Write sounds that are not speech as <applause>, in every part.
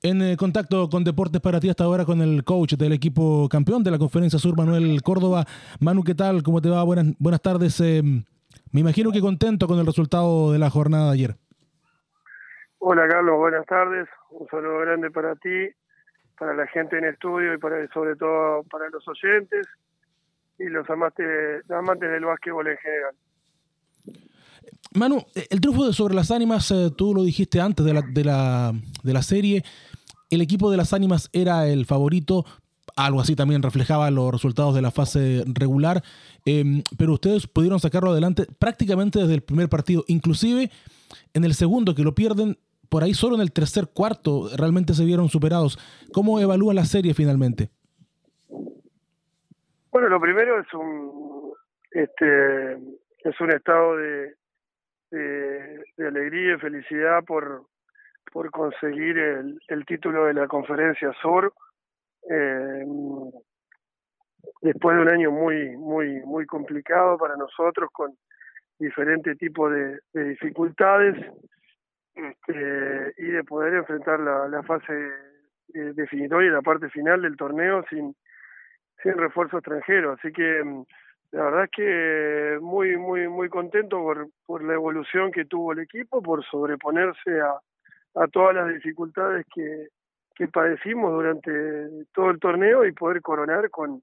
En eh, contacto con Deportes para ti hasta ahora con el coach del equipo campeón de la Conferencia Sur, Manuel Córdoba. Manu, ¿qué tal? ¿Cómo te va? Buenas, buenas tardes. Eh, me imagino que contento con el resultado de la jornada de ayer. Hola Carlos, buenas tardes. Un saludo grande para ti, para la gente en estudio y para sobre todo para los oyentes y los amantes, amantes del básquetbol en general. Manu, el triunfo sobre las ánimas, eh, tú lo dijiste antes de la, de la, de la serie, el equipo de las ánimas era el favorito, algo así también reflejaba los resultados de la fase regular, em, pero ustedes pudieron sacarlo adelante prácticamente desde el primer partido, inclusive en el segundo que lo pierden, por ahí solo en el tercer cuarto realmente se vieron superados. ¿Cómo evalúa la serie finalmente? Bueno, lo primero es un este es un estado de, de, alegría y felicidad por, por conseguir el, el título de la Conferencia Sur. Eh, después de un año muy muy muy complicado para nosotros con diferentes tipos de, dificultades este, y de poder enfrentar la, fase eh, definitoria y la parte final del torneo sin sin refuerzo extranjero así que mm, la verdad es que muy, muy, muy contento por, por la evolución que tuvo el equipo, por sobreponerse a, a todas las dificultades que, que padecimos durante todo el torneo y poder coronar con,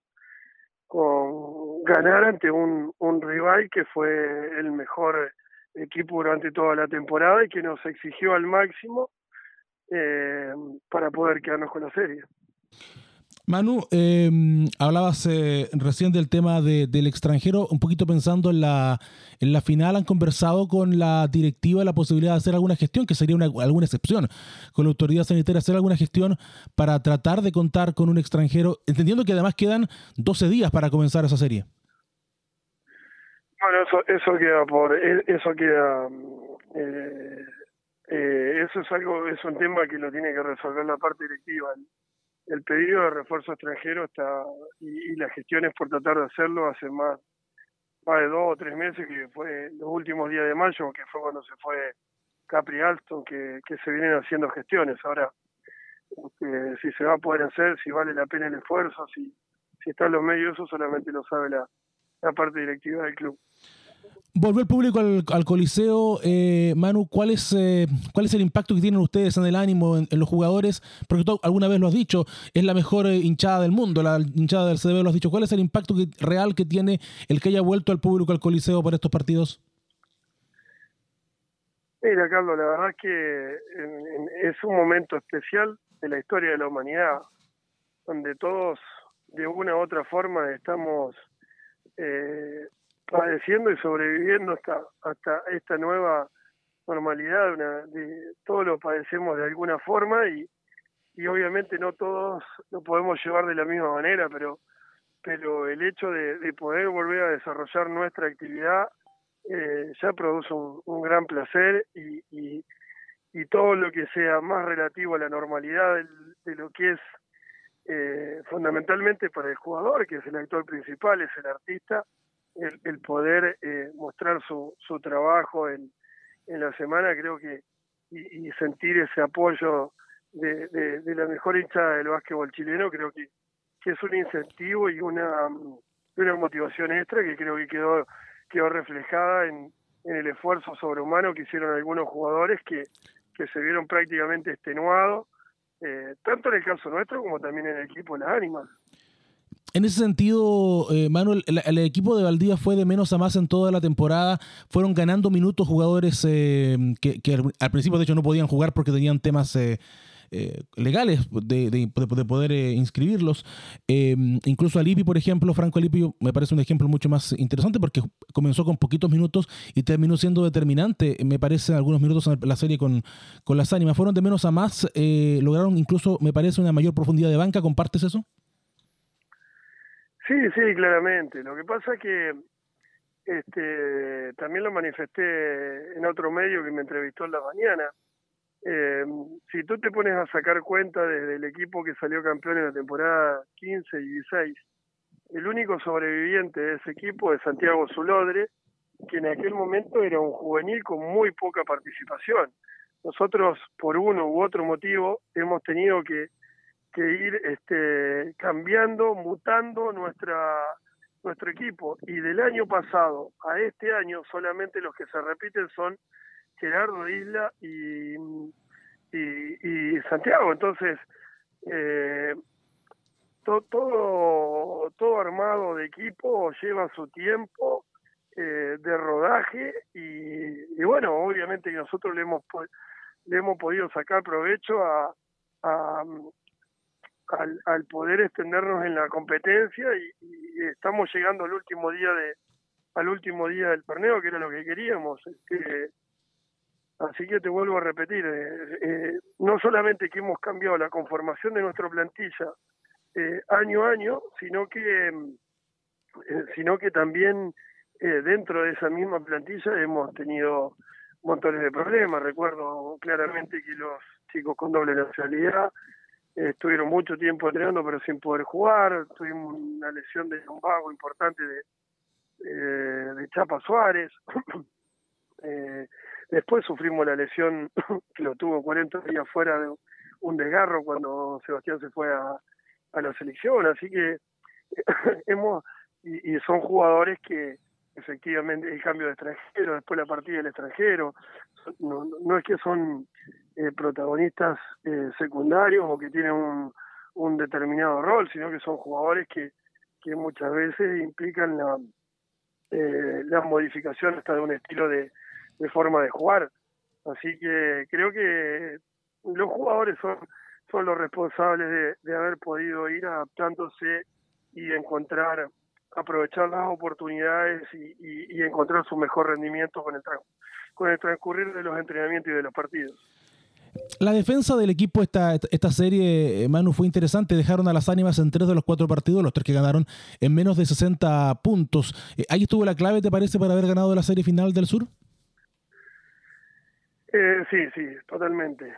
con ganar ante un, un rival que fue el mejor equipo durante toda la temporada y que nos exigió al máximo eh, para poder quedarnos con la serie. Manu, em, hablabas eh, recién del tema del extranjero, un poquito pensando en la, en la final, ¿han conversado con la directiva la posibilidad de hacer alguna gestión, que sería una, alguna excepción, con la autoridad sanitaria, hacer alguna gestión para tratar de contar con un extranjero, entendiendo que además quedan 12 días para comenzar esa serie? Bueno, eso, eso queda por, e, eso queda, eh, eh, eso es algo, es un tema que lo tiene que resolver la parte directiva el pedido de refuerzo extranjero está y, las gestiones por tratar de hacerlo hace más, más de dos o tres meses, que fue los últimos días de mayo, que fue cuando se fue Capri Alston, que, que se vienen haciendo gestiones. Ahora, este, si se va a poder hacer, si vale la pena el esfuerzo, si, si están los medios, eso solamente lo sabe la, la parte directiva del club. Volvió el público al, Coliseo. Eh, Manu, ¿cuál es, eh, ¿cuál es el impacto que tienen ustedes en el ánimo, en, los jugadores? Porque tú alguna vez lo has dicho, es la mejor eh, hinchada del mundo, la hinchada del CDB lo has dicho. ¿Cuál es el impacto real que tiene el que haya vuelto al público al Coliseo para estos partidos? Mira, Carlos, la verdad es que es un momento especial de la historia de la humanidad, donde todos de una u otra forma estamos eh, padeciendo y sobreviviendo hasta hasta esta nueva normalidad de todos lo padecemos de alguna forma y y obviamente no todos lo podemos llevar de la misma manera pero pero el hecho de, de poder volver a desarrollar nuestra actividad eh, ya produce un, gran placer y, y, todo lo que sea más relativo a la normalidad de, de lo que es eh, fundamentalmente para el jugador, que es el actor principal, es el artista, el, poder eh, mostrar su, su trabajo en, en la semana, creo que, y, sentir ese apoyo de, de, la mejor hinchada del básquetbol chileno, creo que, que es un incentivo y una, una motivación extra que creo que quedó, quedó reflejada en, en el esfuerzo sobrehumano que hicieron algunos jugadores que, que se vieron prácticamente extenuados, eh, tanto en el caso nuestro como también en el equipo las ánimas. En ese sentido, eh, Manuel, el, equipo de Valdivia fue de menos a más en toda la temporada. Fueron ganando minutos jugadores eh, que, al principio, de hecho, no podían jugar porque tenían temas eh, legales de, poder inscribirlos. incluso Alipi, por ejemplo, Franco Alipi me parece un ejemplo mucho más interesante porque comenzó con poquitos minutos y terminó siendo determinante, me parece, algunos minutos en la serie con, con las ánimas. Fueron de menos a más, lograron incluso, me parece, una mayor profundidad de banca. ¿Compartes eso? Sí, sí, claramente. Lo que pasa es que este, también lo manifesté en otro medio que me entrevistó en la mañana. Eh, si tú te pones a sacar cuenta desde el equipo que salió campeón en la temporada 15 y 16, el único sobreviviente de ese equipo es Santiago Zulodre, que en aquel momento era un juvenil con muy poca participación. nosotros por uno u otro motivo hemos tenido que, que ir este, cambiando, mutando nuestra nuestro equipo y del año pasado a este año solamente los que se repiten son Gerardo Isla y, y, Santiago. Entonces, eh, todo, todo armado de equipo lleva su tiempo eh, de rodaje y, bueno, obviamente nosotros le hemos, le hemos podido sacar provecho a, al, poder extendernos en la competencia y, estamos llegando al último día de al último día del torneo que era lo que queríamos este, así que te vuelvo a repetir eh, eh, no solamente que hemos cambiado la conformación de nuestra plantilla eh, año a año sino que sino que también dentro de esa misma plantilla hemos tenido montones de problemas. Recuerdo claramente que los chicos con doble nacionalidad estuvieron mucho tiempo entrenando pero sin poder jugar, tuvimos una lesión de un vago importante de, eh, de Chapa Suárez, <coughs> eh, después sufrimos la lesión <coughs> que lo tuvo 40 días fuera de un desgarro cuando Sebastián se fue a, a la selección, así que <coughs> hemos y, y son jugadores que efectivamente el cambio de extranjero, después la partida del extranjero, no, no es que son eh, protagonistas eh, secundarios o que tienen un, un, determinado rol, sino que son jugadores que, que muchas veces implican la, eh, la modificación hasta de un estilo de, de forma de jugar. Así que creo que los jugadores son, son los responsables de, de haber podido ir adaptándose y encontrar, aprovechar las oportunidades y, y, encontrar su mejor rendimiento con el, con el transcurrir de los entrenamientos y de los partidos. La defensa del equipo esta, esta serie, eh, Manu, fue interesante. Dejaron a las ánimas en tres de los cuatro partidos, los tres que ganaron en menos de 60 puntos. Eh, ¿Ahí estuvo la clave, te parece, para haber ganado la serie final del Sur? Eh, sí, sí, totalmente.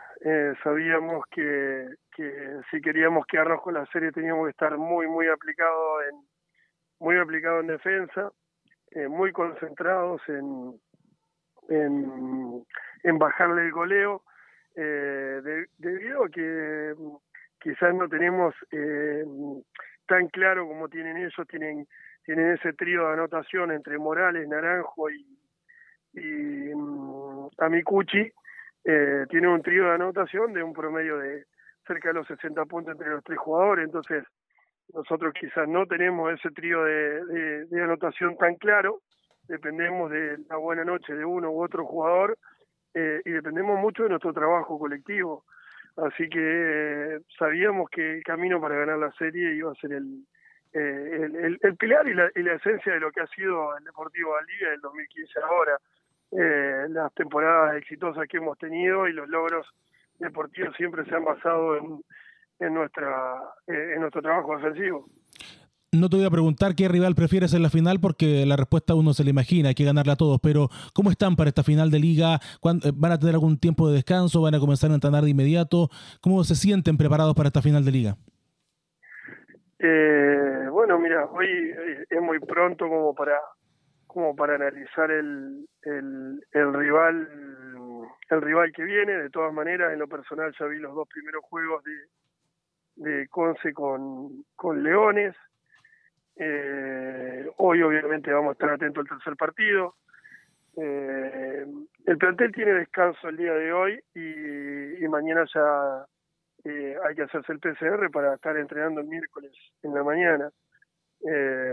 sabíamos que, que si queríamos quedarnos con la serie teníamos que estar muy, muy aplicado en, muy aplicado en defensa, muy concentrados en, en, en bajarle el goleo eh, debido a que mm, quizás no tenemos eh, tan claro como tienen ellos, tienen, tienen ese trío de anotación entre Morales, Naranjo y, y mm, Amicucci, eh, tiene un trío de anotación de un promedio de cerca de los 60 puntos entre los tres jugadores, entonces nosotros quizás no tenemos ese trío de, de anotación tan claro, dependemos de la buena noche de uno u otro jugador, eh, y dependemos mucho de nuestro trabajo colectivo. Así que eh, sabíamos que el camino para ganar la serie iba a ser el, eh, el, el, pilar y la, y la, esencia de lo que ha sido el Deportivo Valdivia del 2015 ahora. las temporadas exitosas que hemos tenido y los logros deportivos siempre se han basado en, en, nuestra, en nuestro trabajo defensivo. No te voy a preguntar qué rival prefieres en la final porque la respuesta uno se le imagina, hay que ganarla a todos, pero ¿cómo están para esta final de liga? Eh, ¿Van a tener algún tiempo de descanso? ¿Van a comenzar a entrenar de inmediato? ¿Cómo se sienten preparados para esta final de liga? Eh, bueno, mira, hoy eh, es muy pronto como para como para analizar el, el, el rival el rival que viene. De todas maneras, en lo personal ya vi los dos primeros juegos de, de Conce con, con Leones. Eh, hoy obviamente vamos a estar atentos al tercer partido. Eh, el plantel tiene descanso el día de hoy y, mañana ya eh, hay que hacerse el PCR para estar entrenando el miércoles en la mañana. Eh,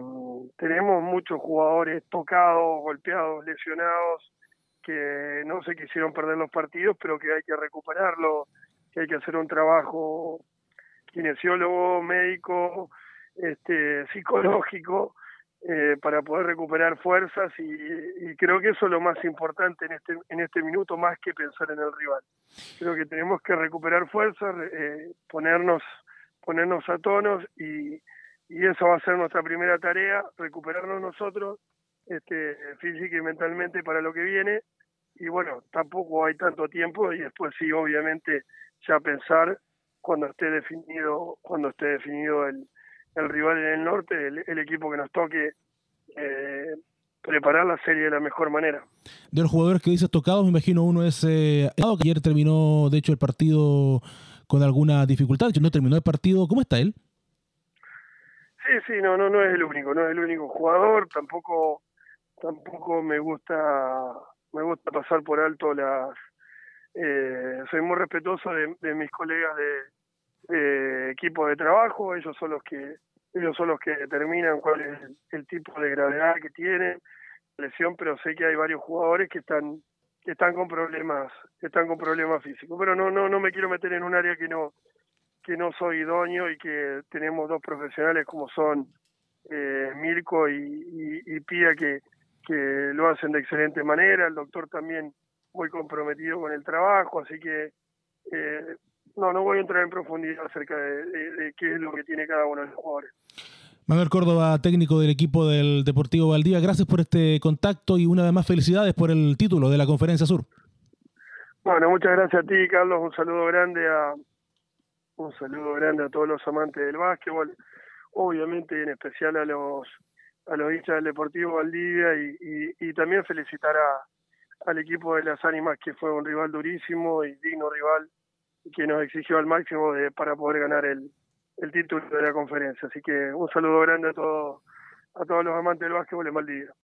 tenemos muchos jugadores tocados, golpeados, lesionados, que no se quisieron perder los partidos, pero que hay que recuperarlo, que hay que hacer un trabajo kinesiólogo, médico, este, psicológico eh, para poder recuperar fuerzas y, creo que eso es lo más importante en este en este minuto más que pensar en el rival. Creo que tenemos que recuperar fuerzas eh, ponernos ponernos a tonos y, y eso va a ser nuestra primera tarea recuperarnos nosotros este física y mentalmente para lo que viene. Y bueno tampoco hay tanto tiempo y después sí obviamente ya pensar cuando esté definido cuando esté definido el el rival en el norte, el, equipo que nos toque eh, preparar la serie de la mejor manera. De los jugadores que dices tocados, me imagino uno es eh, que ayer terminó, de hecho, el partido con alguna dificultad. De hecho, no terminó el partido. ¿Cómo está él? Sí, sí, no, no, no es el único, no es el único jugador. Tampoco, tampoco me gusta, me gusta pasar por alto las. Eh, soy muy respetuoso de, mis colegas de, de equipo de trabajo. Ellos son los que ellos son los que determinan cuál es el, tipo de gravedad que tiene lesión, pero sé que hay varios jugadores que están que están con problemas, que están con problemas físicos, pero no no no me quiero meter en un área que no que no soy idóneo y que tenemos dos profesionales como son eh, Mirko y, y, Pía que, que lo hacen de excelente manera, el doctor también muy comprometido con el trabajo, así que eh, no, no voy a entrar en profundidad acerca de, qué es lo que tiene cada uno de los jugadores. Manuel Córdoba, técnico del equipo del Deportivo Valdía, gracias por este contacto y una vez más felicidades por el título de la Conferencia Sur. Bueno, muchas gracias a ti, Carlos. Un saludo grande a un saludo grande a todos los amantes del básquetbol, obviamente en especial a los a los hinchas del Deportivo Valdivia y, y, también felicitar a, al equipo de las Ánimas que fue un rival durísimo y digno rival que nos exigió al máximo de, para poder ganar el, el título de la conferencia. Así que un saludo grande a todos a todos los amantes del básquetbol en Maldivia.